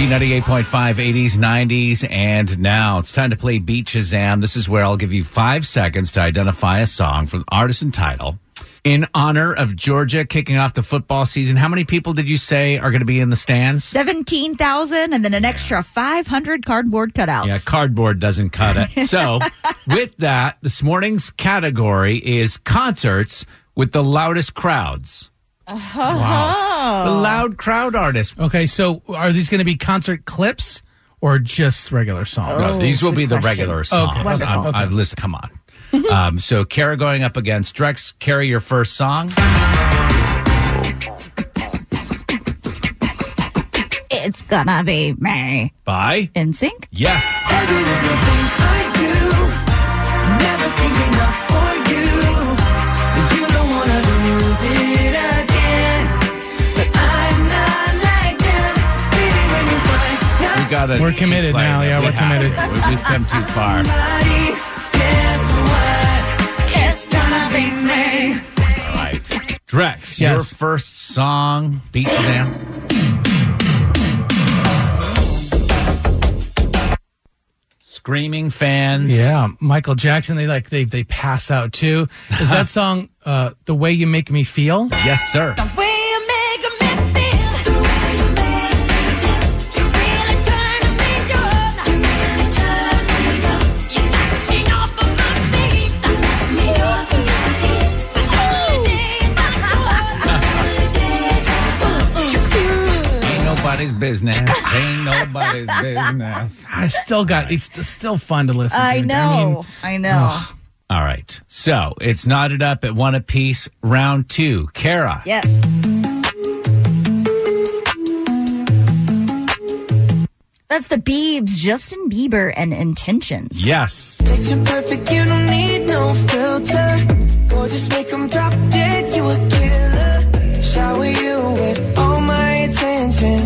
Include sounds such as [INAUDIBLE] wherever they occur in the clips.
B98.5, 80s, 90s, and now it's time to play Beat Shazam. This is where I'll give you five seconds to identify a song from the artist and title. In honor of Georgia kicking off the football season, how many people did you say are going to be in the stands? 17,000 and then an extra 500 cardboard cutouts. Yeah, cardboard doesn't cut it. [LAUGHS] So, with that, this morning's category is concerts with the loudest crowds. Oh. The loud crowd artist. Okay, so are these going to be concert clips or just regular songs? No, these will be the question. regular songs. Okay, Wonderful. Um, uh, listen, come on. [LAUGHS] um, so, Kara going up against Drex. Kara, your first song. It's gonna be me. Bye. NSYNC? yes. We got it. We're committed now. Yeah, we're committed. We've come too far. It's gonna be me. All right. Drex, your Yes. first song, Beat Shazam. Screaming fans. Yeah, Michael Jackson. They like they they pass out too. Is that [LAUGHS] song uh, "The Way You Make Me Feel"? Yes, sir. Way business. Ain't nobody's business. I still got. It's still fun to listen to. I mean, know. I know. All right. So it's knotted up at one apiece. Round two. Kara. Yes. That's the Biebs, Justin Bieber, and Intentions. Yes. Picture perfect, you don't need no filter. Gorgeous, make them drop dead, you a killer. Shower you with all my attention.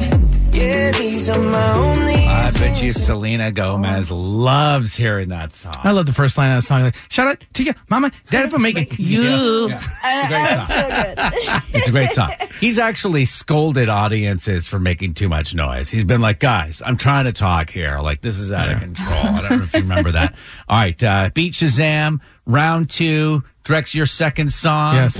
I bet you Selena Gomez loves hearing that song. I love the first line of the song. Like, shout out to you, mama, daddy for making [LAUGHS] you. Yeah. It's a [LAUGHS] great song. [LAUGHS] It's a great song. He's actually scolded audiences for making too much noise. He's been like, guys, I'm trying to talk here. Like, this is out of control. I don't know if you remember that. All right. Uh, Beat Shazam, round two. Drex, your second song. Yes.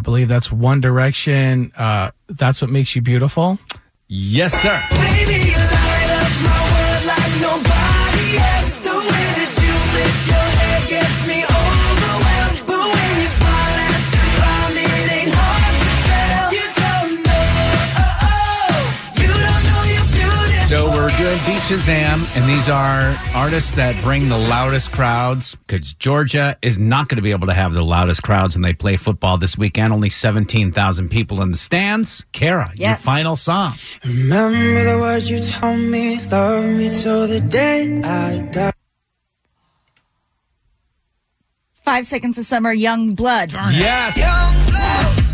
I believe that's One Direction. Uh, that's what makes you beautiful. Yes, sir. Beat Shazam, and these are artists that bring the loudest crowds because Georgia is not going to be able to have the loudest crowds when they play football this weekend. Only 17,000 people in the stands. Kara, your final song. Remember the words you told me, love me till the day I die. Five Seconds of Summer, Young Blood. Yes. Young blood,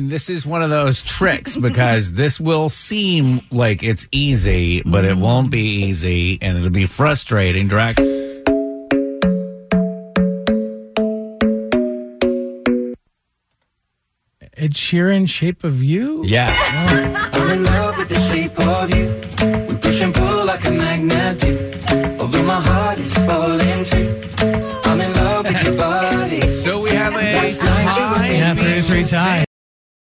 And this is one of those tricks because [LAUGHS] this will seem like it's easy, but it mm-hmm. won't be easy and it'll be frustrating. Drex. Ed Sheeran, Shape of You. Yes. I'm in love with the shape of you. We push and pull like a magnet do. Although my heart is falling too. I'm in love with your body. So we have a tie. Yeah, three to three tie.